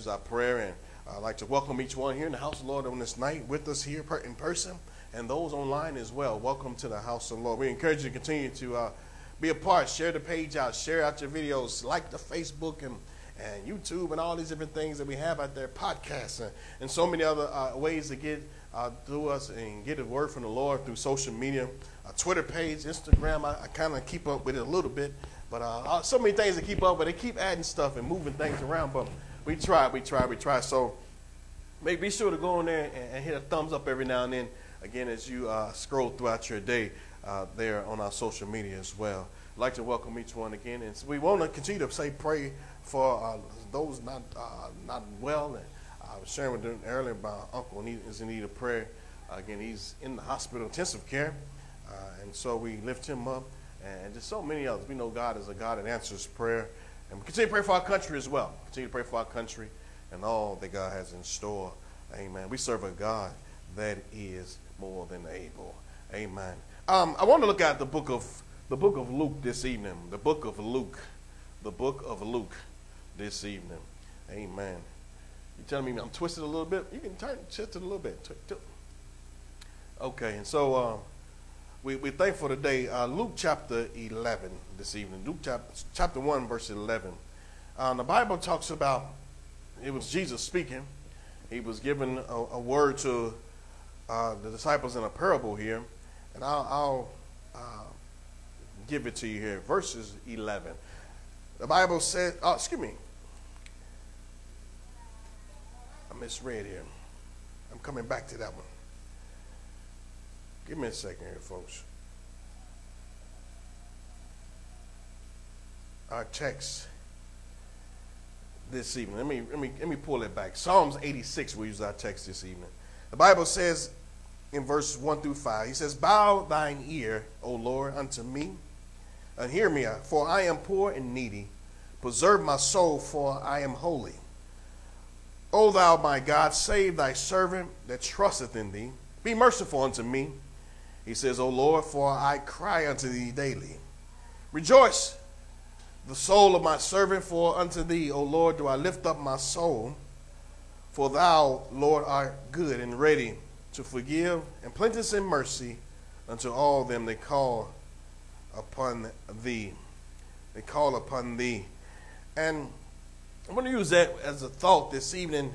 is our prayer, and I'd like to welcome each one here in the house of the Lord on this night with us here in person, and those online as well. Welcome to the house of the Lord. We encourage you to continue to uh, be a part. Share the page out. Share out your videos. Like the Facebook and and YouTube and all these different things that we have out there, podcasts and, and so many other uh, ways to get uh, through us and get a word from the Lord through social media, uh, Twitter page, Instagram. I, I kind of keep up with it a little bit, but uh, uh, so many things to keep up with. They keep adding stuff and moving things around, but we try, we try, we try. So make be sure to go in there and, and hit a thumbs up every now and then. Again, as you uh, scroll throughout your day there on our social media as well. I'd like to welcome each one again, and so we want to continue to say pray for uh, those not uh, not well. And I was sharing with them earlier about uncle he is in need of prayer. Uh, again, he's in the hospital, intensive care, uh, and so we lift him up, and just so many others. We know God is a God that answers prayer, and we continue to pray for our country as well. Continue to pray for our country and all that God has in store. Amen. We serve a God that is more than able. Amen. Um, I want to look at the book of the book of Luke this evening. The book of Luke. The book of Luke this evening. Amen. You telling me I'm twisted a little bit? You can turn just a little bit. Okay, and so uh, we, we're thankful today. Uh, Luke chapter 11 this evening. Luke chapter, chapter 1, verse 11. Uh, the Bible talks about it was Jesus speaking. He was giving a, a word to uh, the disciples in a parable here. And I'll, I'll uh, give it to you here. Verses 11. The Bible said, oh, excuse me, I misread here. I'm coming back to that one. Give me a second here, folks. Our text this evening. Let me let me let me pull it back. Psalms 86 we use our text this evening. The Bible says in verse 1 through 5, he says, Bow thine ear, O Lord, unto me, and hear me, for I am poor and needy. Preserve my soul, for I am holy. O thou my God, save thy servant that trusteth in thee. Be merciful unto me. He says, O Lord, for I cry unto thee daily. Rejoice, the soul of my servant, for unto thee, O Lord, do I lift up my soul. For thou, Lord, art good and ready to forgive, and plenteous in mercy unto all them that call upon thee. They call upon thee. And I'm going to use that as a thought this evening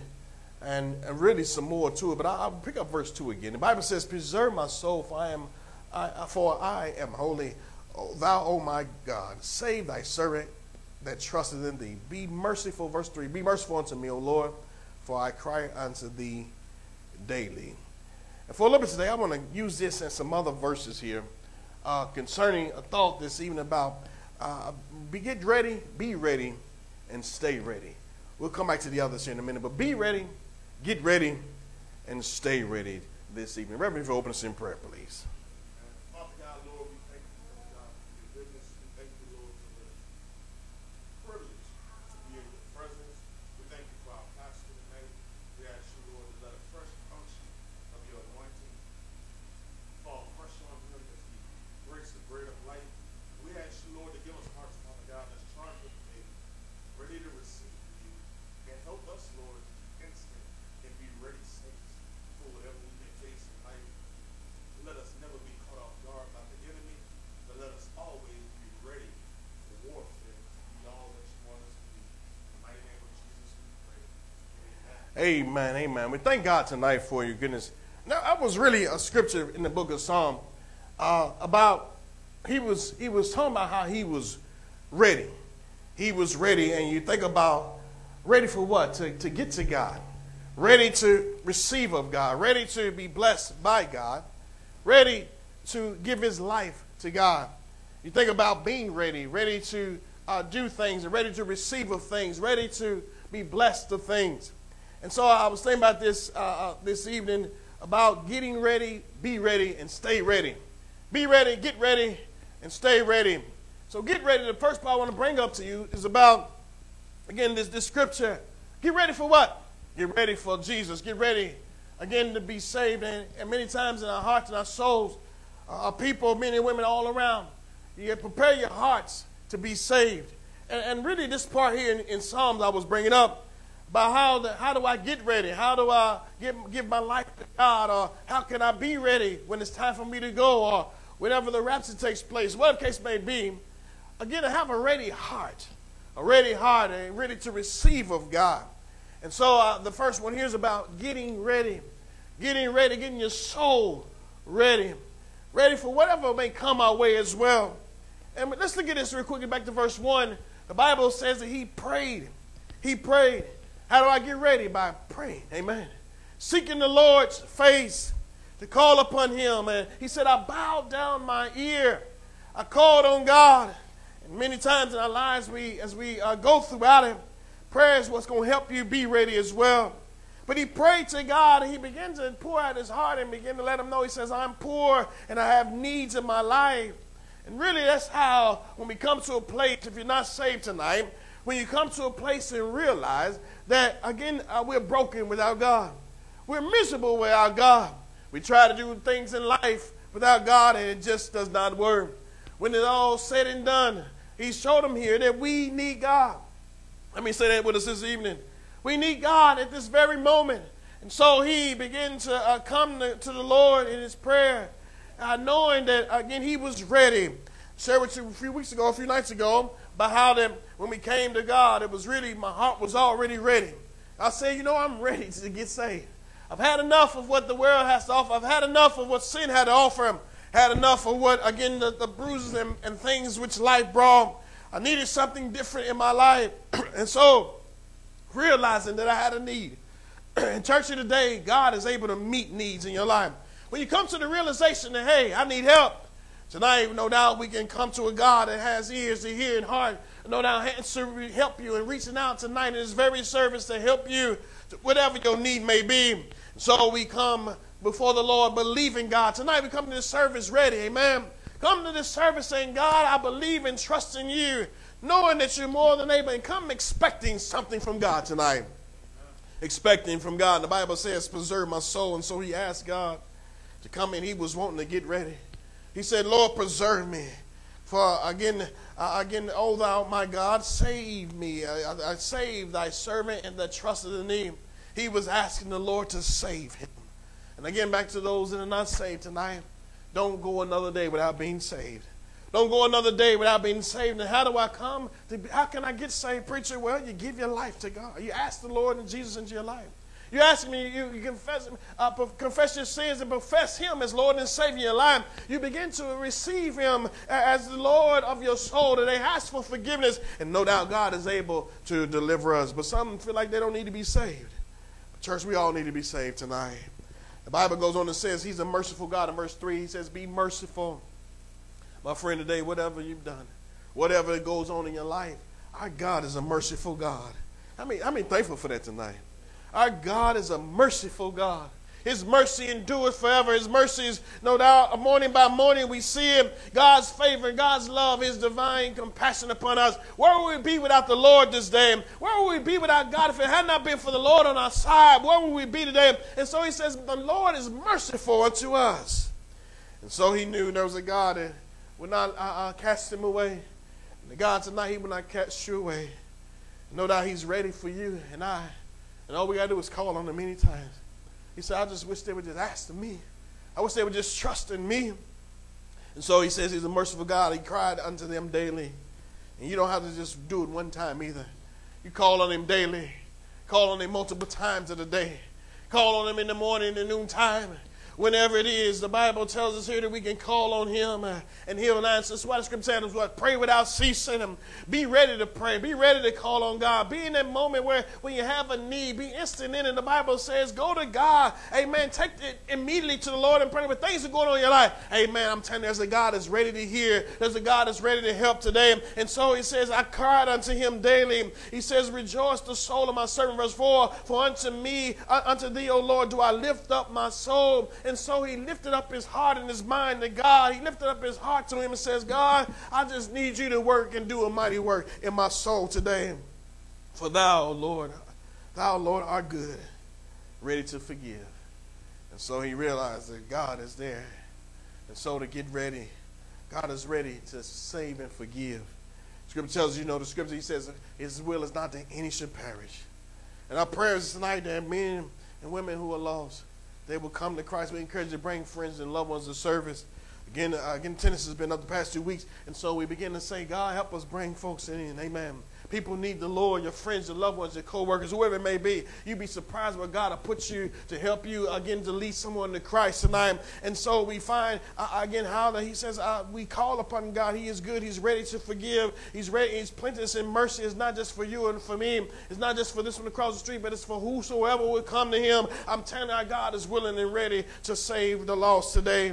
and, and really some more to it, but I, will pick up verse 2 again. The Bible says, Preserve my soul, for I am, I, for I am holy. Thou, O my God, save thy servant that trusteth in thee. Be merciful, verse 3. Be merciful unto me, O Lord, for I cry unto thee daily. And for a little bit today, I want to use this and some other verses here uh, concerning a thought this evening about uh, be, get ready, be ready and stay ready. We'll come back to the others here in a minute, but be ready, get ready, and stay ready this evening. Reverend, if you open us in prayer, please. Amen, amen. We thank God tonight for your goodness. Now, that was really a scripture in the book of Psalm uh, about he was he was talking about how he was ready. He was ready, and you think about ready for what? To, to get to God, ready to receive of God, ready to be blessed by God, ready to give his life to God. You think about being ready, ready to uh, do things, ready to receive of things, ready to be blessed of things. And so I was thinking about this uh, uh, this evening about getting ready, be ready, and stay ready. Be ready, get ready, and stay ready. So get ready. The first part I want to bring up to you is about, again, this, this scripture. Get ready for what? Get ready for Jesus. Get ready, again, to be saved. And, and many times in our hearts and our souls, uh, people, men and women all around, you prepare your hearts to be saved. And, and really, this part here in, in Psalms I was bringing up by how, the, how do I get ready? How do I give, give my life to God? Or how can I be ready when it's time for me to go? Or whenever the rapture takes place, whatever case may be. Again, to have a ready heart, a ready heart, and ready to receive of God. And so uh, the first one here is about getting ready, getting ready, getting your soul ready, ready for whatever may come our way as well. And let's look at this real quickly back to verse 1. The Bible says that he prayed. He prayed. How do I get ready? By praying. Amen. Seeking the Lord's face to call upon him. And he said, I bowed down my ear. I called on God. And many times in our lives, we, as we uh, go throughout it, prayer is what's going to help you be ready as well. But he prayed to God and he began to pour out his heart and begin to let him know. He says, I'm poor and I have needs in my life. And really, that's how, when we come to a place, if you're not saved tonight, when you come to a place and realize that, again, uh, we're broken without God. We're miserable without God. We try to do things in life without God, and it just does not work. When it's all said and done, He showed them here that we need God. Let me say that with us this evening. We need God at this very moment. And so he began to uh, come to, to, the Lord in his prayer, uh, knowing that, again, he was ready. Shared with you a few weeks ago, a few nights ago, about how that when we came to God, it was really, my heart was already ready. I said, you know, I'm ready to get saved. I've had enough of what the world has to offer. I've had enough of what sin had to offer. Had enough of what, again, the, the bruises and, and things which life brought. I needed something different in my life. and so, realizing that I had a need. in church of today, God is able to meet needs in your life. When you come to the realization that, hey, I need help, tonight, no doubt we can come to a God that has ears to hear and heart, no doubt to help you and reaching out tonight in this very service to help you, whatever your need may be. So we come before the Lord believing God. Tonight we come to this service ready, amen. Come to this service saying, God, I believe and trust in you, knowing that you're more than able, and come expecting something from God tonight. Expecting from God. The Bible says, preserve my soul. And so he asked God to come in. He was wanting to get ready. He said, Lord, preserve me. For again, uh, again, oh thou my God, save me. I, I, save thy servant and the trust of the name. He was asking the Lord to save him. And again, back to those that are not saved tonight, don't go another day without being saved. Don't go another day without being saved. And how do I come? To, how can I get saved, preacher? Well, you give your life to God. You ask the Lord and Jesus into your life. You ask me, you, confess, uh, confess your sins and profess Him as Lord and Savior in your life. You begin to receive Him as the Lord of your soul. And they ask for forgiveness. And no doubt God is able to deliver us. But some feel like they don't need to be saved. But church, we all need to be saved tonight. The Bible goes on and says He's a merciful God. In verse 3, He says, Be merciful. My friend, today, whatever you've done, whatever goes on in your life, our God is a merciful God. I mean, I mean, thankful for that tonight. Our God is a merciful God. His mercy endures forever. His mercy is no doubt morning by morning we see him. God's favor, God's love, His divine compassion upon us. Where would we be without the Lord this day? Where would we be without God if it had not been for the Lord on our side? Where would we be today? And so He says, The Lord is merciful unto us. And so He knew there was a God that would not uh, uh, cast him away. And the God tonight, He will not cast you away. No doubt He's ready for you and I. And all we got to do is call on him many times. He said, I just wish they would just ask of me. I wish they would just trust in me. And so he says he's a merciful God. He cried unto them daily. And you don't have to just do it one time either. You call on him daily. Call on him multiple times of the day. Call on him in the morning and noontime whenever it is. The Bible tells us here that we can call on Him uh, and He'll answer. That's why the Scripture says, "What pray without ceasing." And be ready to pray. Be ready to call on God. Be in that moment where when you have a need, be instant in it. The Bible says, "Go to God." Amen. Take it immediately to the Lord and pray. But things are going on in your life. Amen. I'm telling you, there's a God that's ready to hear. There's a God that's ready to help today. And so He says, "I cried unto Him daily." He says, "Rejoice the soul of my servant." Verse four: For unto me, uh, unto Thee, O Lord, do I lift up my soul. And so he lifted up his heart and his mind to God. He lifted up his heart to him and says, God, I just need you to work and do a mighty work in my soul today. For thou, Lord, thou, Lord, art good, ready to forgive. And so he realized that God is there. And so to get ready, God is ready to save and forgive. Scripture tells you, you know, the scripture, he says, his will is not that any should perish, And our prayers tonight that men and women who are lost, they will come to Christ. We encourage you to bring friends and loved ones to service. Again, uh, again, attendance has been up the past two weeks, and so we begin to say, God, help us bring folks in. Amen. People need the Lord, your friends, your loved ones, your co-workers, whoever it may be. You'd be surprised what God will put you to help you, again, to lead someone to Christ tonight. And so we find, uh, again, how that he says, uh, we call upon God. He is good. He's ready to forgive. He's ready. He's plenteous in mercy. It's not just for you and for me. It's not just for this one across the street, but it's for whosoever will come to him. I'm telling you, God is willing and ready to save the lost today.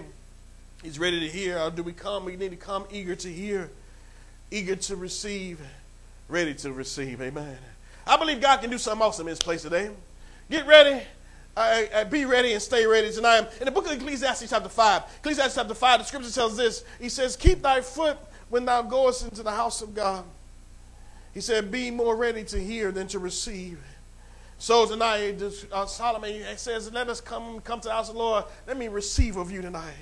He's ready to hear. Or do we come? We need to come eager to hear, eager to receive ready to receive. Amen. I believe God can do something awesome in this place today. Get ready. Uh, uh, be ready and stay ready tonight. In the book of Ecclesiastes, chapter 5, Ecclesiastes, chapter 5, the scripture tells this. He says, Keep thy foot when thou goest into the house of God. He said, Be more ready to hear than to receive. So tonight, uh, Solomon says, Let us come, come to the house of the Lord. Let me receive of you tonight.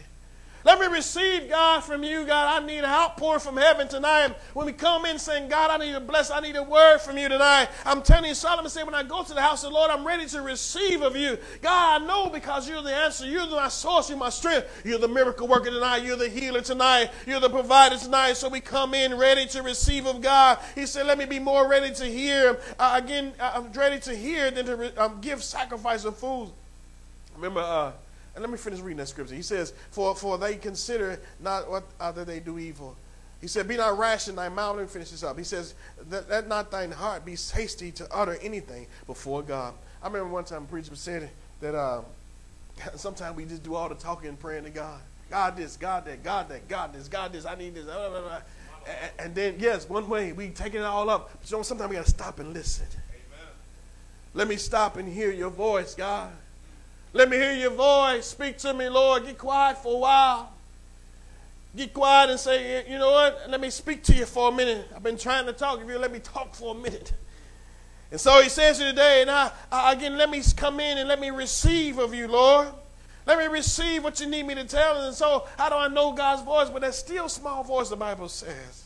Let me receive, God, from you, God. I need an outpour from heaven tonight. When we come in saying, God, I need a bless, I need a word from you tonight. I'm telling you, Solomon said, when I go to the house of the Lord, I'm ready to receive of you. God, I know because you're the answer. You're my source. You're my strength. You're the miracle worker tonight. You're the healer tonight. You're the provider tonight. So we come in ready to receive of God. He said, let me be more ready to hear. Uh, again, uh, I'm ready to hear than to re- um, give sacrifice of food. Remember, uh, and let me finish reading that scripture. He says, For, for they consider not what other they do evil. He said, Be not rash in thy mouth. Let me finish this up. He says, Let, let not thine heart be hasty to utter anything before God. I remember one time a preacher said that uh, sometimes we just do all the talking and praying to God. God this, God that, God that, God this, God this, I need this. Blah, blah, blah. And, and then, yes, one way, we taking it all up. But you know, sometimes we got to stop and listen. Amen. Let me stop and hear your voice, God. Let me hear your voice. Speak to me, Lord. Get quiet for a while. Get quiet and say, you know what? Let me speak to you for a minute. I've been trying to talk. If you let me talk for a minute. And so he says to today, and I, I, again, let me come in and let me receive of you, Lord. Let me receive what you need me to tell. And so, how do I know God's voice? But that still small voice, the Bible says.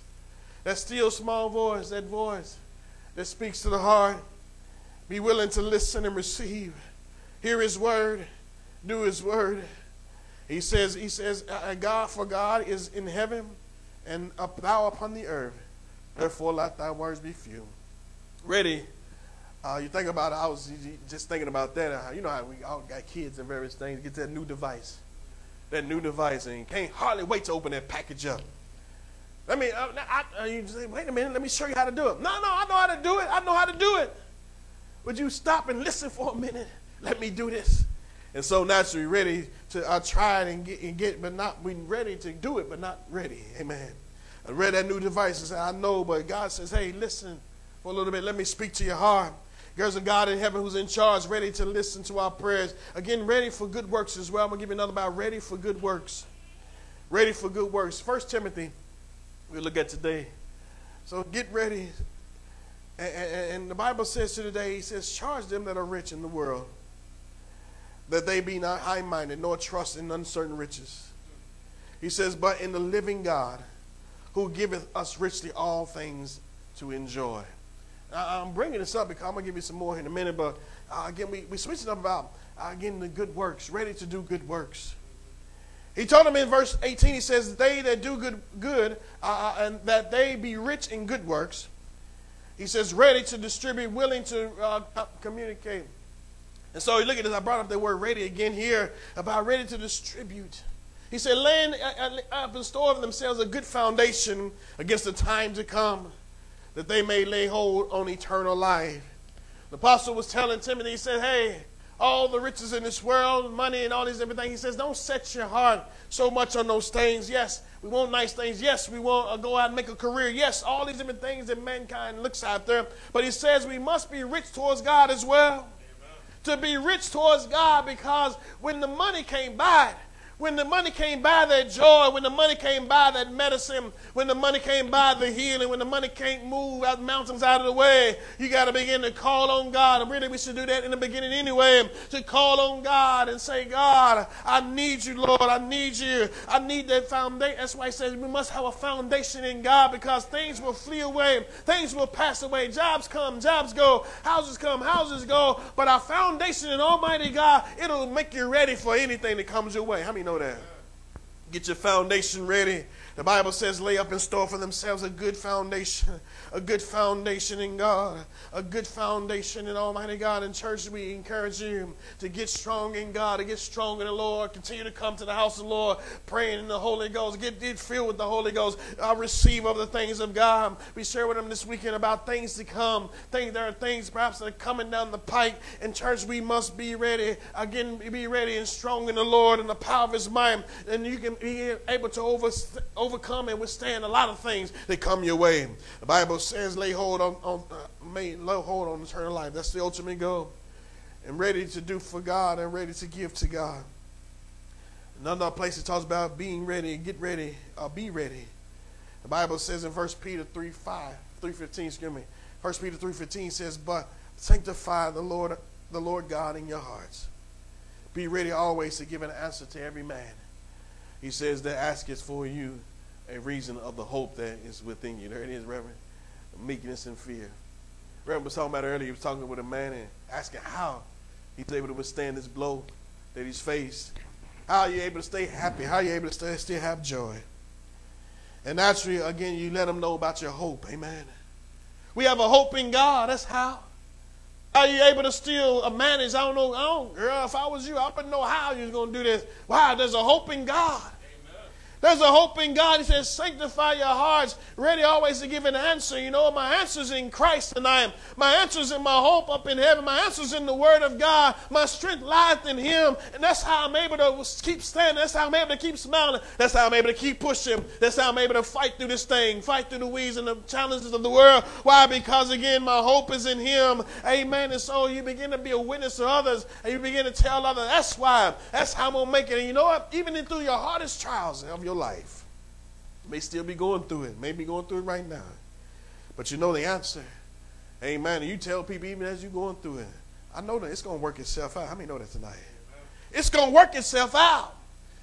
That still small voice, that voice that speaks to the heart. Be willing to listen and receive hear his word, do his word. He says, he says, uh, God for God is in heaven and up thou upon the earth. Therefore let thy words be few. Ready. Uh, you think about it, I was just thinking about that. Uh, you know how we all got kids and various things, get that new device. That new device, and can't hardly wait to open that package up. Let me, uh, I, uh, you say, wait a minute, let me show you how to do it. No, no, I know how to do it. I know how to do it. Would you stop and listen for a minute? Let me do this. And so naturally ready to I tried and get, and get, but not we ready to do it, but not ready. Amen. I read that new device and said, I know, but God says, hey, listen for a little bit. Let me speak to your heart. There's a God in heaven who's in charge, ready to listen to our prayers. Again, ready for good works as well. I'm going to give you another about ready for good works. Ready for good works. First Timothy, we look at today. So get ready. And, and, and the Bible says to today, he says, charge them that are rich in the world that they be not high minded, nor trust in uncertain riches. He says, But in the living God, who giveth us richly all things to enjoy. I'm bringing this up because I'm going to give you some more in a minute, but uh, again, we, we switching up about, uh, the good works, ready to do good works. He told them in verse 18, he says, They that do good, good uh, uh and that they be rich in good works. He says, ready to distribute, willing to uh, communicate. And so you look at this. I brought up the word ready again here about ready to distribute. He said, laying up uh, uh, uh, store of themselves a good foundation against the time to come, that they may lay hold on eternal life. The apostle was telling Timothy, he said, Hey, all the riches in this world, money and all these everything. He says, Don't set your heart so much on those things. Yes, we want nice things. Yes, we want to go out and make a career. Yes, all these different things that mankind looks after. But he says we must be rich towards God as well to be rich towards God because when the money came by, when the money came by that joy, when the money came by that medicine, when the money came by the healing, when the money can't move out mountains out of the way, you got to begin to call on God. And really, we should do that in the beginning anyway. To call on God and say, God, I need you, Lord. I need you. I need that foundation. That's why he says we must have a foundation in God because things will flee away, things will pass away. Jobs come, jobs go, houses come, houses go. But our foundation in Almighty God, it'll make you ready for anything that comes your way. How many know that? Get your foundation ready. The Bible says, lay up in store for themselves a good foundation, a good foundation in God, a good foundation in Almighty God. In church, we encourage you to get strong in God, to get strong in the Lord. Continue to come to the house of the Lord, praying in the Holy Ghost. Get, get filled with the Holy Ghost. Uh, receive of the things of God. We share with them this weekend about things to come. Things there are things perhaps that are coming down the pike. In church, we must be ready. Again, be ready and strong in the Lord and the power of His might, and you can be able to over overcome and withstand a lot of things that come your way. The Bible says, lay hold on, on uh, lay hold on eternal life. That's the ultimate goal. And ready to do for God and ready to give to God. Another place it talks about being ready, get ready, uh, be ready. The Bible says in 1 Peter 3 5, 315, excuse me. 1 Peter 3.15 says, But sanctify the Lord, the Lord God in your hearts. Be ready always to give an answer to every man. He says that ask is for you a reason of the hope that is within you. There it is, Reverend. Meekness and fear. Reverend was talking about earlier, he was talking with a man and asking how he's able to withstand this blow that he's faced. How are you able to stay happy? How are you able to stay, still have joy? And naturally, again, you let them know about your hope. Amen. We have a hope in God. That's how. Are you able to still manage? I don't know. I don't, girl, if I was you, I wouldn't know how you're going to do this. Wow, there's a hope in God. There's a hope in God. He says, sanctify your hearts, ready always to give an answer. You know, my answer's in Christ and I am. My answer's in my hope up in heaven. My answer's in the Word of God. My strength lieth in Him. And that's how I'm able to keep standing. That's how I'm able to keep smiling. That's how I'm able to keep pushing. That's how I'm able to fight through this thing, fight through the weeds and the challenges of the world. Why? Because again, my hope is in Him. Amen. And so you begin to be a witness to others and you begin to tell others, that's why. That's how I'm going to make it. And you know what? Even through your hardest trials of your your life. You may still be going through it, may be going through it right now. But you know the answer. Amen. And you tell people even as you're going through it, I know that it's going to work itself out. How many know that tonight? It's going to work itself out.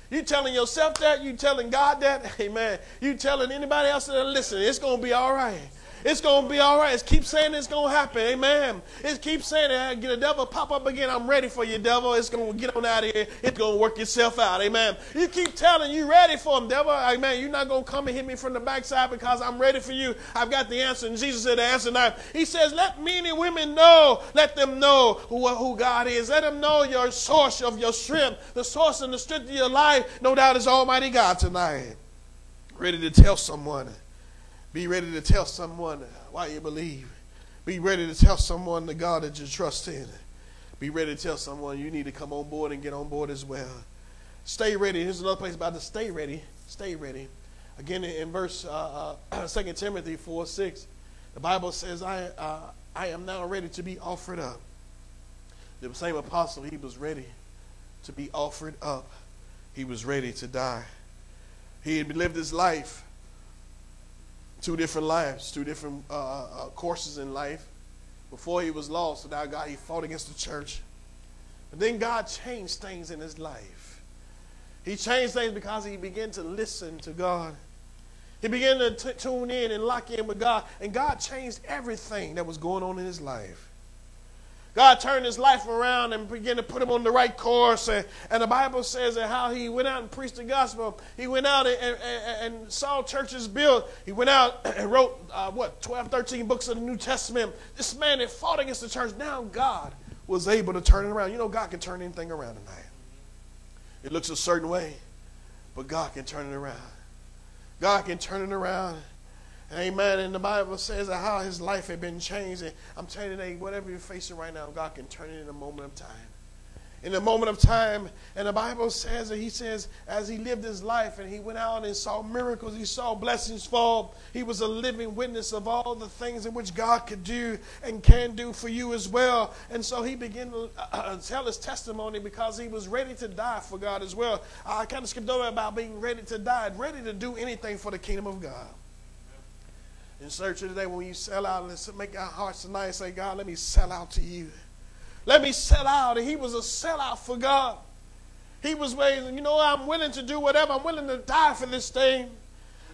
You telling yourself that, you telling God that, amen. You telling anybody else that listen, it's going to be all right. It's to be all right. It's keep saying it's to happen. Amen. It's keep saying it. Get the devil pop up again. I'm ready for you, devil. It's to get on out of here. It's to work itself out. Amen. You keep telling you ready for him, devil. Amen. You're not to come and hit me from the backside because I'm ready for you. I've got the answer. And Jesus said the answer now. He says, let many women know. Let them know who, who God is. Let them know your source of your strength. The source and the strength of your life, no doubt, is Almighty God tonight. Ready to tell someone be ready to tell someone why you believe. Be ready to tell someone the God that you trust in. Be ready to tell someone you need to come on board and get on board as well. Stay ready. Here's another place about to stay ready. Stay ready. Again, in verse uh, uh, 2 Timothy 4 6, the Bible says, I, uh, I am now ready to be offered up. The same apostle, he was ready to be offered up. He was ready to die. He had lived his life two different lives, two different uh, uh, courses in life. Before he was lost, without God, he fought against the church. But then God changed things in his life. He changed things because he began to listen to God. He began to t- tune in and lock in with God. And God changed everything that was going on in his life. God turned his life around and began to put him on the right course. And, and the Bible says that how he went out and preached the gospel. He went out and, and, and saw churches built. He went out and wrote, uh, what, 12, 13 books of the New Testament. This man that fought against the church, now God was able to turn it around. You know, God can turn anything around tonight. It looks a certain way, but God can turn it around. God can turn it around Amen. And the Bible says how his life had been changed. And I'm telling you, whatever you're facing right now, God can turn it in a moment of time. in a moment of time. And the Bible says that he says, as he lived his life and he went out and saw miracles, he saw blessings fall, he was a living witness of all the things in which God could do and can do for you as well. And so he began to uh, uh tell his testimony because he was ready to die for God as well. I kind of skipped over about being ready to die, ready to do anything for the kingdom of God. In search of today, when you sell out, let's make our hearts tonight and say, God, let me sell out to you. Let me sell out. And he was a sellout for God. He was waiting, you know, I'm willing to do whatever. I'm willing to die for this thing.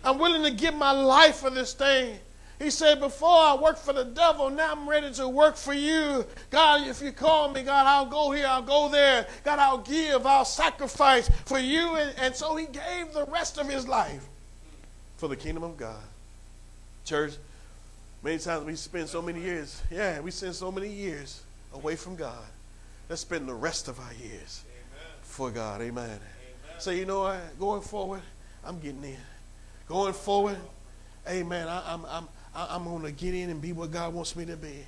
I'm willing to give my life for this thing. He said, Before I worked for the devil, now I'm ready to work for you. God, if you call me, God, I'll go here, I'll go there. God, I'll give, I'll sacrifice for you. And, and so he gave the rest of his life for the kingdom of God. Church, many times we spend so many years, yeah, we spend so many years away from God. Let's spend the rest of our years Amen. for God. Amen. Amen. So, you know what? Going forward, I'm getting in. Going forward, amen. I, I'm, I'm, I'm going to get in and be what God wants me to be.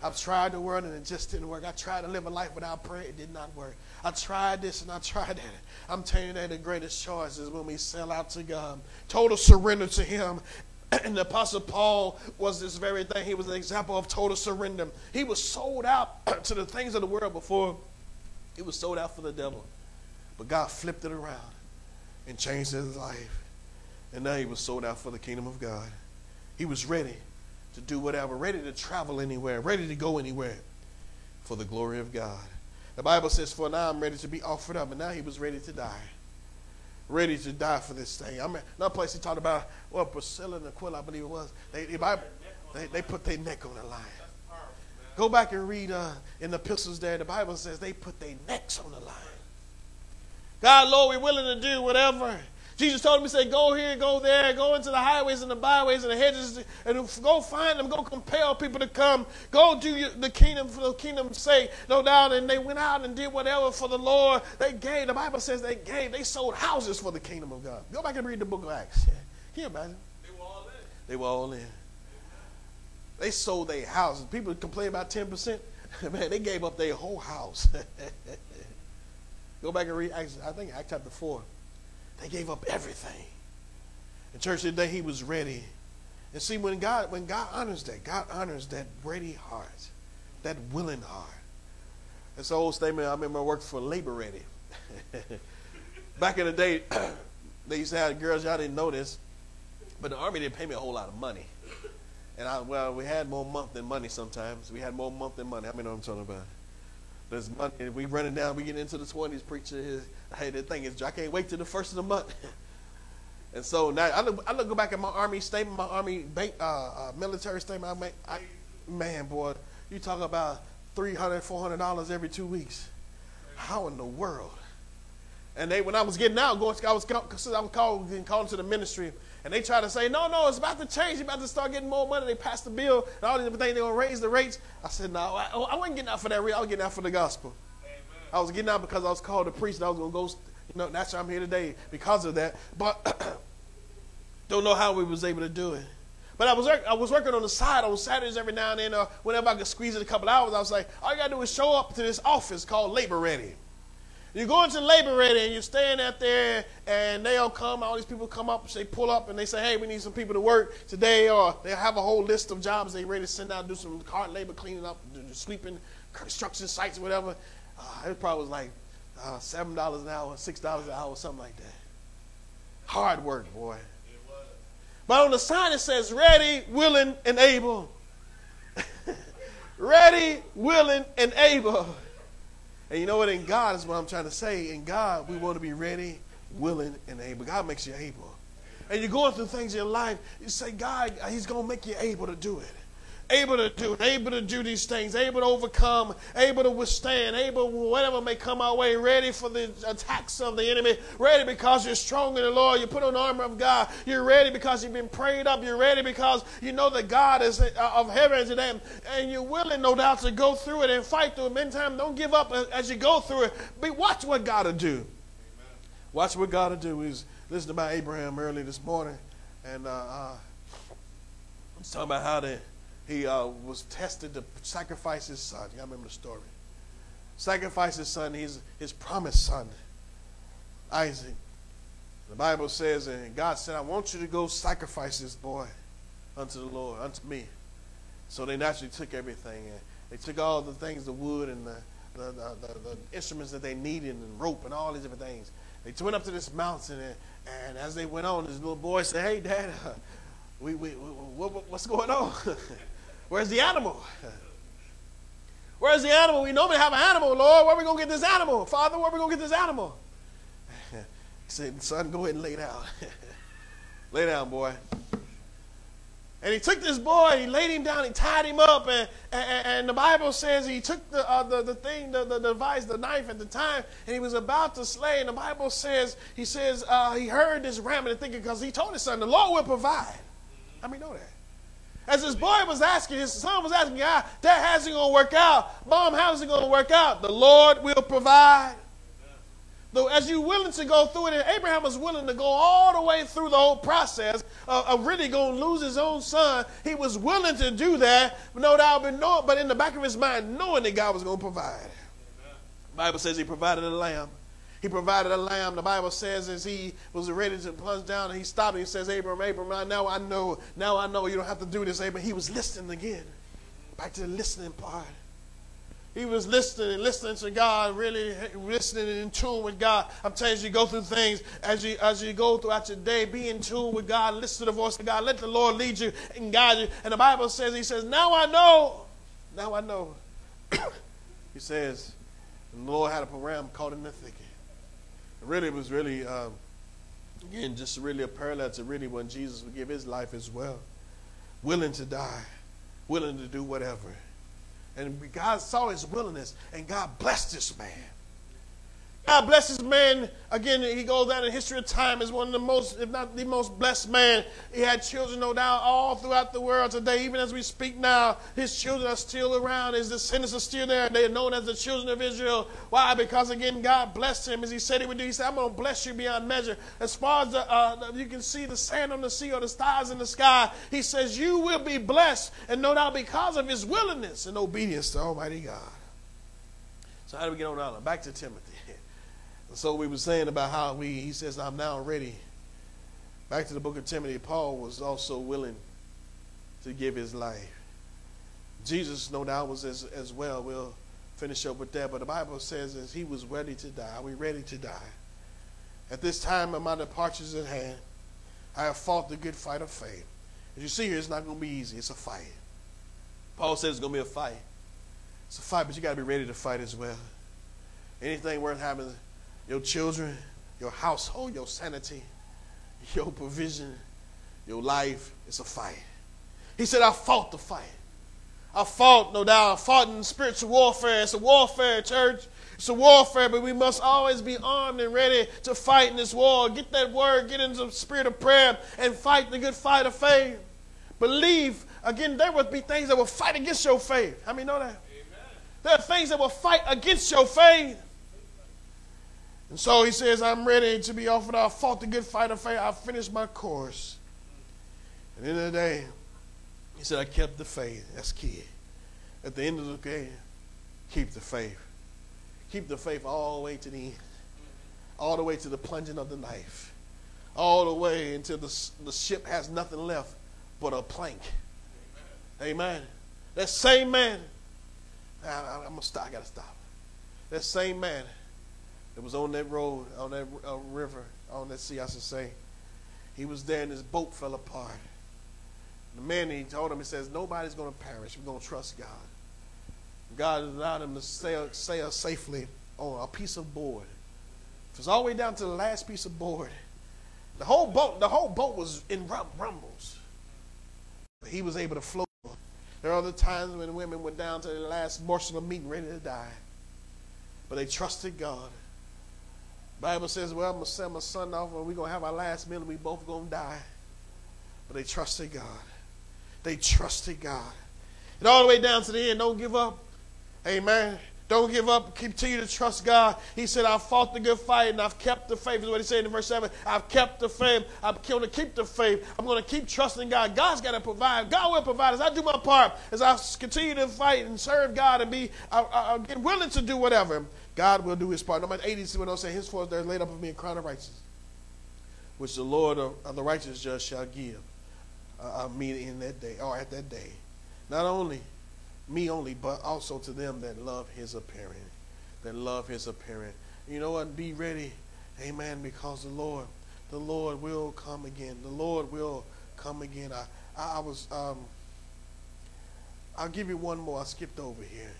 I've tried the world and it just didn't work. I tried to live a life without prayer. It did not work. I tried this and I tried that. I'm telling you that the greatest choice is when we sell out to God. Total surrender to Him and the Apostle Paul was this very thing. He was an example of total surrender. He was sold out to the things of the world before he was sold out for the devil. But God flipped it around and changed his life. And now he was sold out for the kingdom of God. He was ready to do whatever, ready to travel anywhere, ready to go anywhere for the glory of God. The Bible says, For now I'm ready to be offered up. And now he was ready to die ready to die for this thing. I mean, another place he talked about, well, Priscilla and Aquila, I believe it was. They, the Bible, they, they put their neck on the line. Go back and read uh, in the epistles there. The Bible says they put their necks on the line. God, Lord, we're willing to do whatever Jesus told him, He said, Go here, go there, go into the highways and the byways and the hedges, and go find them, go compel people to come. Go do the kingdom for the kingdom's sake, no doubt. And they went out and did whatever for the Lord. They gave, the Bible says they gave, they sold houses for the kingdom of God. Go back and read the book of Acts. Can you imagine? They were all in. They were all in. They sold their houses. People complain about 10%. Man, they gave up their whole house. Go back and read Acts, I think Acts chapter 4. They gave up everything. And church today, he was ready. And see, when God, when God honors that, God honors that ready heart, that willing heart. It's an old statement. I remember I worked for Labor Ready. Back in the day, they used to have girls, y'all didn't know this, but the Army didn't pay me a whole lot of money. And I, well, we had more month than money sometimes. We had more month than money. How many know what I'm talking about? There's money. We running down. We get into the 20s. Preacher, hey, the thing is, I can't wait till the first of the month. and so now I look, I look back at my army statement, my army bank, uh, uh, military statement. I make, I, man, boy, you talk about 300 400 dollars every two weeks. How in the world? And they, when I was getting out, going, I was, I was called, getting called to the ministry. And they try to say, no, no, it's about to change. You're about to start getting more money. They passed the bill and all these different things. They're going to raise the rates. I said, no, I, I wasn't getting out for that. I was getting out for the gospel. Amen. I was getting out because I was called to preach and I was going to go, you know, that's why I'm here today because of that. But don't know how we was able to do it. But I was, I was working on the side on Saturdays every now and then. Uh, whenever I could squeeze it a couple hours, I was like, all you got to do is show up to this office called Labor Ready. You go into labor ready and you're staying out there, and they'll come. All these people come up, they pull up, and they say, "Hey, we need some people to work today." Or they have a whole list of jobs they ready to send out, do some hard labor, cleaning up, sweeping, construction sites, whatever. Uh, it probably was like uh, seven dollars an hour, six dollars an hour, something like that. Hard work, boy. But on the sign it says ready, willing, and able. ready, willing, and able. And you know what? In God is what I'm trying to say. In God, we want to be ready, willing, and able. God makes you able. And you're going through things in your life, you say, God, He's going to make you able to do it able to do, able to do these things, able to overcome, able to withstand, able whatever may come our way, ready for the attacks of the enemy, ready because you're strong in the Lord. You put on the armor of God. You're ready because you've been prayed up. You're ready because you know that God is uh, of heaven today, and you're willing, no doubt, to go through it and fight through it. Meantime, don't give up as you go through it. But watch what God will do. Watch what God will do. We was listening about Abraham early this morning, and uh, uh, talking about how they he uh, was tested to sacrifice his son. Y'all remember the story. sacrifice his son, his, his promised son, Isaac. The Bible says, and God said, I want you to go sacrifice this boy unto the Lord, unto me. So they naturally took everything. And they took all the things, the wood and the, the, the, the, the instruments that they needed and rope and all these different things. They went up to this mountain, and, and as they went on, this little boy said, Hey, Dad, uh, we, we, we what, what's going on? Where's the animal? Where's the animal? We normally have an animal, Lord. Where are we going to get this animal? Father, where are we going to get this animal? he said, Son, go ahead and lay down. lay down, boy. And he took this boy, he laid him down, he tied him up, and, and, and the Bible says he took the, uh, the, the thing, the, the device, the knife at the time, and he was about to slay. And the Bible says, he says, uh, he heard this ramming and thinking, because he told his son, the Lord will provide. How many know that? As his boy was asking, his son was asking, ah, God, Dad, how's it going to work out? Mom, how's it going to work out? The Lord will provide. Though as you're willing to go through it, and Abraham was willing to go all the way through the whole process of, of really going to lose his own son, he was willing to do that, no doubt, but, no, but in the back of his mind, knowing that God was going to provide. The Bible says he provided a lamb. He provided a lamb. The Bible says as he was ready to plunge down, and he stopped and he says, Abram, Abram, now I know, now I know you don't have to do this, Abram. He was listening again. Back to the listening part. He was listening and listening to God, really listening and in tune with God. I'm telling you, you go through things as you as you go throughout your day, be in tune with God, listen to the voice of God, let the Lord lead you and guide you. And the Bible says, He says, Now I know. Now I know. he says, the Lord had a ram caught in the thicket. It really was really um, again just really a parallel to really when Jesus would give his life as well. Willing to die, willing to do whatever. And God saw his willingness, and God blessed this man. God bless man. Again, he goes down in history of time as one of the most, if not the most blessed man. He had children, no doubt, all throughout the world today. Even as we speak now, his children are still around. His descendants are still there. They are known as the children of Israel. Why? Because, again, God blessed him as he said he would do. He said, I'm going to bless you beyond measure. As far as the, uh, you can see the sand on the sea or the stars in the sky, he says, You will be blessed. And no doubt because of his willingness and obedience to Almighty God. So, how do we get on out? Back to Timothy. So we were saying about how we, he says, I'm now ready. Back to the book of Timothy, Paul was also willing to give his life. Jesus, no doubt, was as, as well. We'll finish up with that. But the Bible says as he was ready to die, we ready to die? At this time of my departure is at hand, I have fought the good fight of faith. As you see here, it's not going to be easy. It's a fight. Paul says it's going to be a fight. It's a fight, but you got to be ready to fight as well. Anything worth having your children, your household, your sanity, your provision, your life. It's a fight. He said, I fought the fight. I fought, no doubt. I fought in spiritual warfare. It's a warfare, church. It's a warfare, but we must always be armed and ready to fight in this war. Get that word, get into the spirit of prayer, and fight the good fight of faith. Believe, again, there will be things that will fight against your faith. How many know that? Amen. There are things that will fight against your faith. And so he says, I'm ready to be offered. I fought the good fight of faith. I finished my course. At the, end of the day, he said, I kept the faith. That's key. At the end of the day, keep the faith. Keep the faith all the way to the end. All the way to the plunging of the knife. All the way until the, the ship has nothing left but a plank. Amen. Amen. That same man, I, going to stop. I got to stop. That same man that was on that road, on that uh, river, on that sea, I should say. He was there and his boat fell apart. The man, he told him, he says, nobody's going to perish. We're going to trust God. God allowed him to sail, sail safely on a piece of board. It was all the way down to the last piece of board. The whole boat, the whole boat was in rumbles. But he was able to float. There are other times when women went down to the last morsel of meat ready to die. But they trusted God. Bible says, well, I'm going to send my son off and we're going to have our last meal and we both going to die. But they trusted God. They trusted God. And all the way down to the end, don't give up. Amen. Don't give up. Continue to trust God. He said, I've fought the good fight and I've kept the faith. Is what he said in verse 7. I've kept the faith. I'm going to keep the faith. I'm going to keep trusting God. God's got to provide. God will provide. As I do my part, as I continue to fight and serve God and be uh, uh, willing to do whatever, God will do his part. Number 80, when I say, Henceforth there laid up of me a crown of righteousness, which the Lord of, of the righteous judge shall give uh, uh me in that day, or at that day. Not only me only, but also to them that love his appearing. That love his appearing. You know what? Be ready. Amen. Because the Lord, the Lord will come again. The Lord will come again. I, I, I was, um, I'll give you one more. I skipped over here.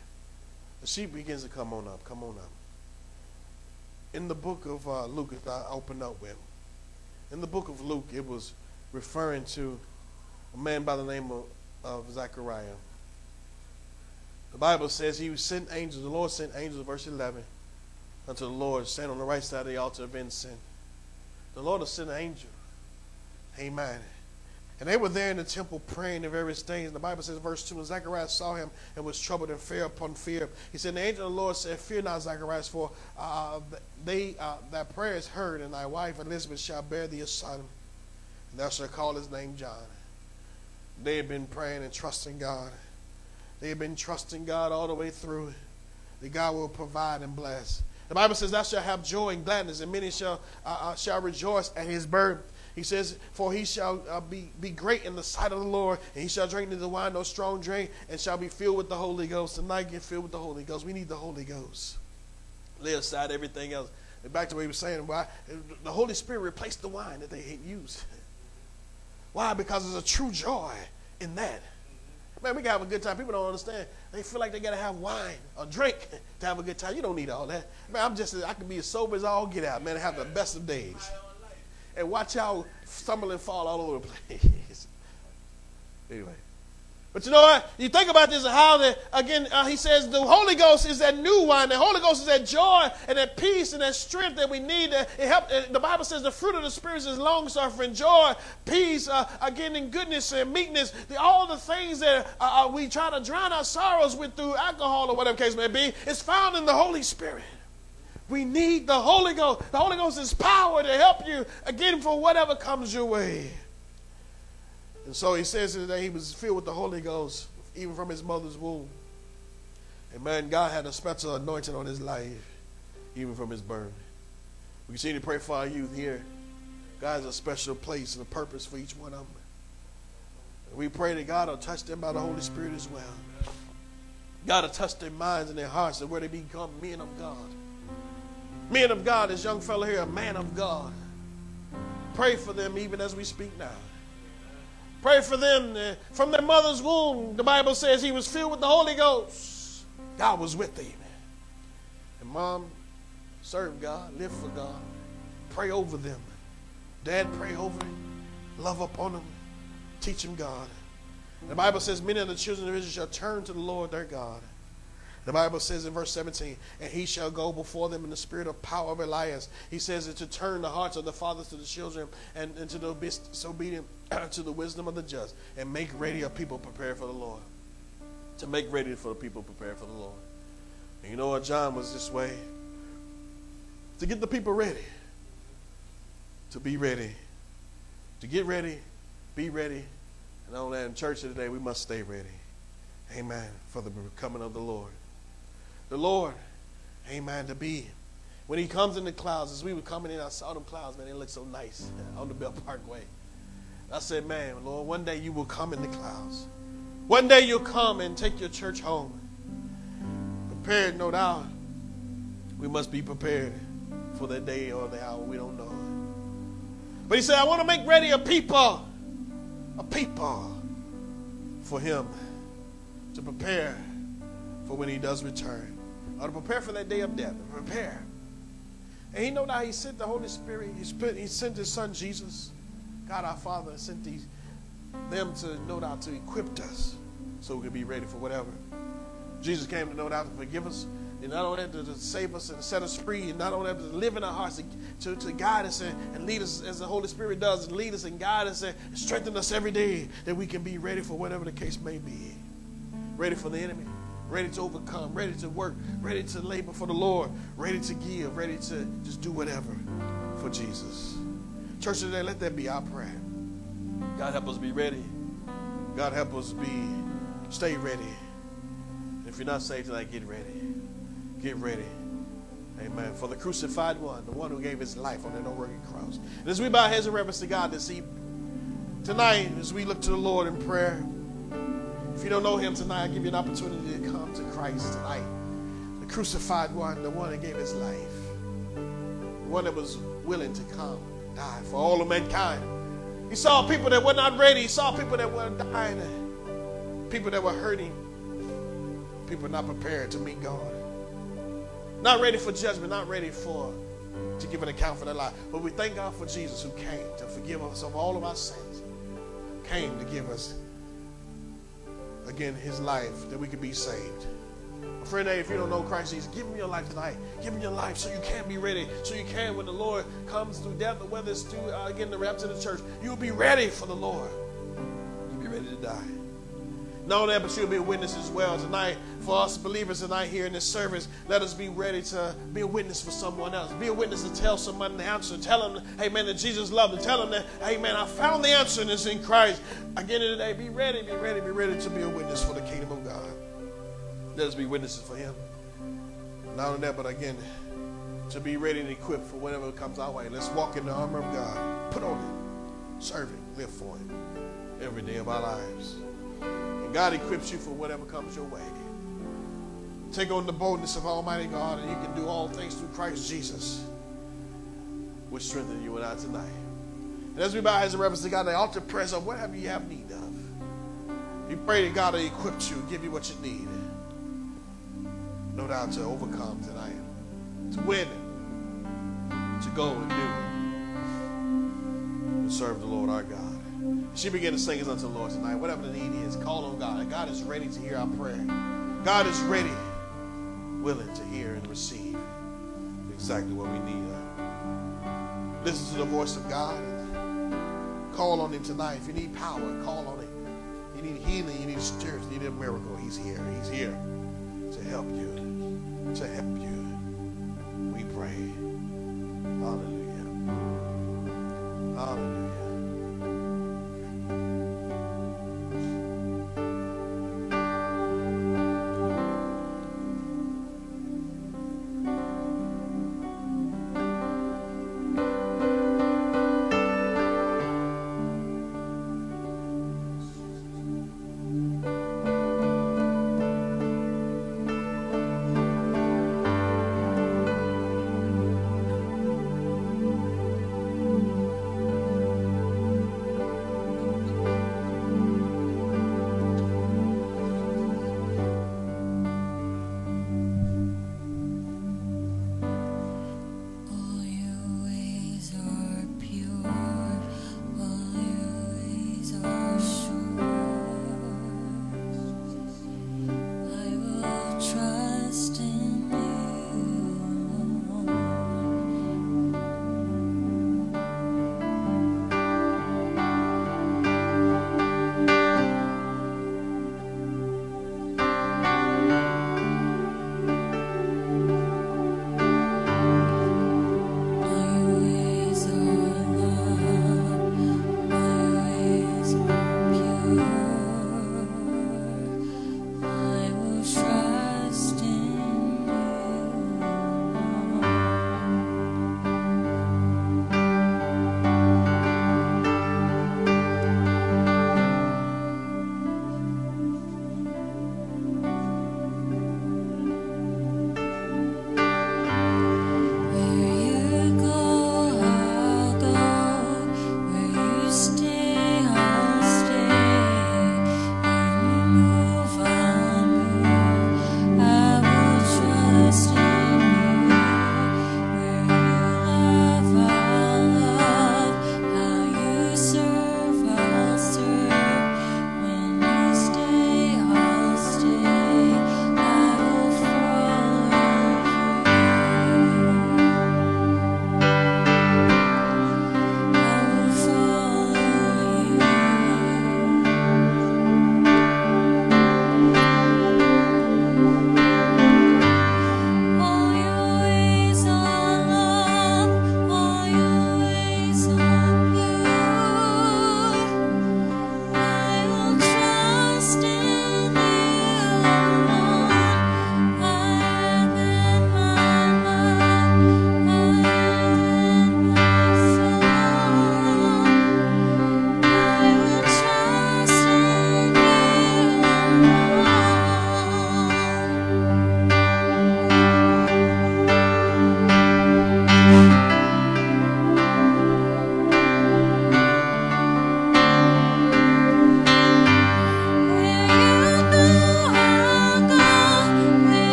The sheep begins to come on up. Come on up. In the book of uh, Luke, I opened up with, in the book of Luke, it was referring to a man by the name of, of Zechariah. The Bible says he was sent angels, the Lord sent angels, verse 11, unto the Lord, stand on the right side of the altar of incense. The Lord will send an angel. Amen. And they were there in the temple praying the various things. The Bible says, verse 2, and Zacharias saw him and was troubled and fear upon fear. He said, The angel of the Lord said, Fear not, Zacharias, for uh, they, uh, thy prayer is heard, and thy wife Elizabeth shall bear thee a son, and thou shalt call his name John. They had been praying and trusting God. They have been trusting God all the way through. That God will provide and bless. The Bible says, Thou shalt have joy and gladness, and many shall, uh, uh, shall rejoice at his birth. He says, For he shall uh, be, be great in the sight of the Lord, and he shall drink the wine, no strong drink, and shall be filled with the Holy Ghost. Tonight, get filled with the Holy Ghost. We need the Holy Ghost. Lay aside everything else. And back to what he was saying, why the Holy Spirit replaced the wine that they had used. Why? Because there's a true joy in that. Man, we can have a good time. People don't understand. They feel like they got to have wine or drink to have a good time. You don't need all that. Man, I'm just, I can be as sober as all get out, man, and have the best of days. And watch y'all stumble and fall all over the place. anyway. But you know what? You think about this, how that, again, uh, he says the Holy Ghost is that new wine. The Holy Ghost is that joy and that peace and that strength that we need. To, it help, uh, the Bible says the fruit of the Spirit is long suffering, joy, peace, uh, again, in goodness and meekness. The, all the things that uh, uh, we try to drown our sorrows with through alcohol or whatever case may be, is found in the Holy Spirit. We need the Holy Ghost. The Holy Ghost is power to help you, again, for whatever comes your way. And so he says that he was filled with the Holy Ghost even from his mother's womb. And man, God had a special anointing on his life even from his birth. We continue to pray for our youth here. God has a special place and a purpose for each one of them. And we pray that God will touch them by the Holy Spirit as well. God will touch their minds and their hearts and where they become men of God. Men of God, this young fellow here, a man of God. Pray for them even as we speak now. Pray for them uh, from their mother's womb. The Bible says he was filled with the Holy Ghost. God was with him. And mom, serve God, live for God. Pray over them. Dad, pray over them. Love upon them. Teach them God. The Bible says many of the children of Israel shall turn to the Lord their God the Bible says in verse 17, and he shall go before them in the spirit of power of Elias. He says it to turn the hearts of the fathers to the children and, and to the disobedient to the wisdom of the just and make ready a people prepared for the Lord. To make ready for the people prepared for the Lord. And you know what? John was this way. To get the people ready. To be ready. To get ready, be ready. And on that in church today, we must stay ready. Amen. For the coming of the Lord the Lord, amen, to be. When he comes in the clouds, as we were coming in, I saw them clouds, man, they looked so nice uh, on the Belt Parkway. I said, man, Lord, one day you will come in the clouds. One day you'll come and take your church home. Prepared, no doubt. We must be prepared for the day or the hour. We don't know. But he said, I want to make ready a people, a people for him to prepare for when he does return or to prepare for that day of death. Prepare. And he know now he sent the Holy Spirit. He, spent, he sent his son Jesus. God our Father sent these, them to know how to equip us so we can be ready for whatever. Jesus came to know how to forgive us. And not only that, to save us and set us free, and not only that, to live in our hearts, to, to, guide us and, and lead us as the Holy Spirit does, and lead us and guide us and strengthen us every day that we can be ready for whatever the case may be. Ready for the enemy, ready to overcome, ready to work, ready to labor for the Lord, ready to give, ready to just do whatever for Jesus. Church today, let that be our prayer. God help us be ready. God help us be stay ready. If you're not saved tonight, get ready. Get ready. Amen. For the crucified one, the one who gave his life on that rugged cross. And as we bow heads in reverence to God this evening, tonight, as we look to the Lord in prayer, if you don't know him tonight, I give you an opportunity to come to Christ tonight. The crucified one, the one that gave his life, the one that was willing to come, die for all of mankind. He saw people that were not ready. He saw people that were dying, people that were hurting, people not prepared to meet God. Not ready for judgment, not ready for to give an account for their life. But we thank God for Jesus who came to forgive us of all of our sins. Came to give us again his life that we could be saved. Friend, if you don't know Christ Jesus, give him your life tonight. Give him your life so you can be ready. So you can, when the Lord comes through death, or whether it's through, uh, again, the rapture of the church, you'll be ready for the Lord. You'll be ready to die. Not only that, but you'll be a witness as well tonight. For us believers tonight here in this service, let us be ready to be a witness for someone else. Be a witness to tell someone the answer. Tell them, hey man, that Jesus loved. Tell them that, hey man, I found the answer and it's in Christ. Again today, be ready, be ready, be ready to be a witness for the kingdom of God. Let us be witnesses for Him. Not only that, but again, to be ready and equipped for whatever comes our way. Let's walk in the armor of God. Put on it. Serve Him. Live for Him every day of our lives. God equips you for whatever comes your way. Take on the boldness of Almighty God, and you can do all things through Christ Jesus, which strengthen you and I tonight. And as we bow as a reverence to God, the altar prayers of whatever you have need of. You pray that God will equip you, give you what you need. No doubt to overcome tonight, to win, to go and do, to serve the Lord our God. She began to sing us unto the Lord tonight. Whatever the need is, call on God. God is ready to hear our prayer. God is ready, willing to hear and receive exactly what we need. Listen to the voice of God. Call on Him tonight. If you need power, call on Him. You need healing, you need strength, you need a miracle. He's here. He's here to help you. To help you. We pray. Hallelujah. Hallelujah.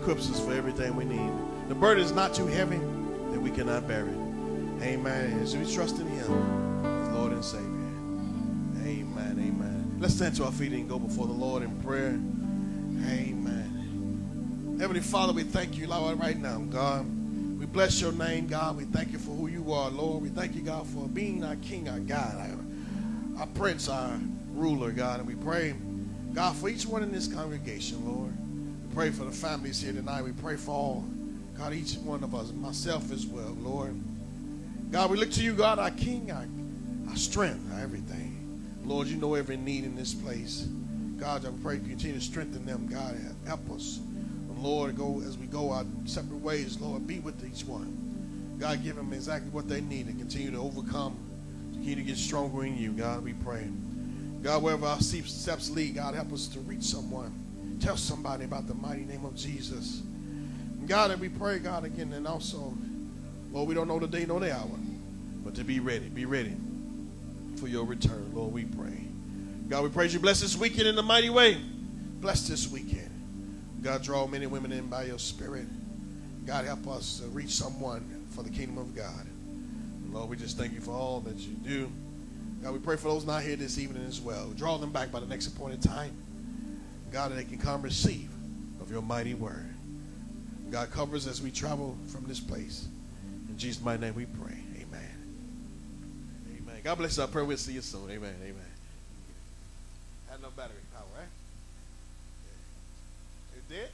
Equips us for everything we need. The burden is not too heavy that we cannot bear it. Amen. As we trust in Him Lord and Savior. Amen. Amen. Let's stand to our feet and go before the Lord in prayer. Amen. Heavenly Father, we thank you, Lord, right now, God. We bless your name, God. We thank you for who you are, Lord. We thank you, God, for being our King, our God, our, our Prince, our ruler, God. And we pray, God, for each one in this congregation, Lord. Pray for the families here tonight. We pray for all, God, each one of us, myself as well, Lord. God, we look to you, God, our King, our, our strength, our everything. Lord, you know every need in this place. God, I pray you continue to strengthen them, God. Help us. And Lord, go as we go our separate ways, Lord, be with each one. God, give them exactly what they need to continue to overcome, continue to get stronger in you, God, we pray. God, wherever our steps lead, God, help us to reach someone. Tell somebody about the mighty name of Jesus. God, and we pray, God, again, and also, Lord, we don't know the day nor the hour, but to be ready, be ready for your return, Lord, we pray. God, we praise you. Bless this weekend in a mighty way. Bless this weekend. God, draw men and women in by your spirit. God, help us to reach someone for the kingdom of God. Lord, we just thank you for all that you do. God, we pray for those not here this evening as well. Draw them back by the next appointed time. God, that they can come receive of your mighty word. God, covers us as we travel from this place. In Jesus' mighty name we pray. Amen. Amen. God bless our prayer. We'll see you soon. Amen. Amen. Had no battery power, right? It did?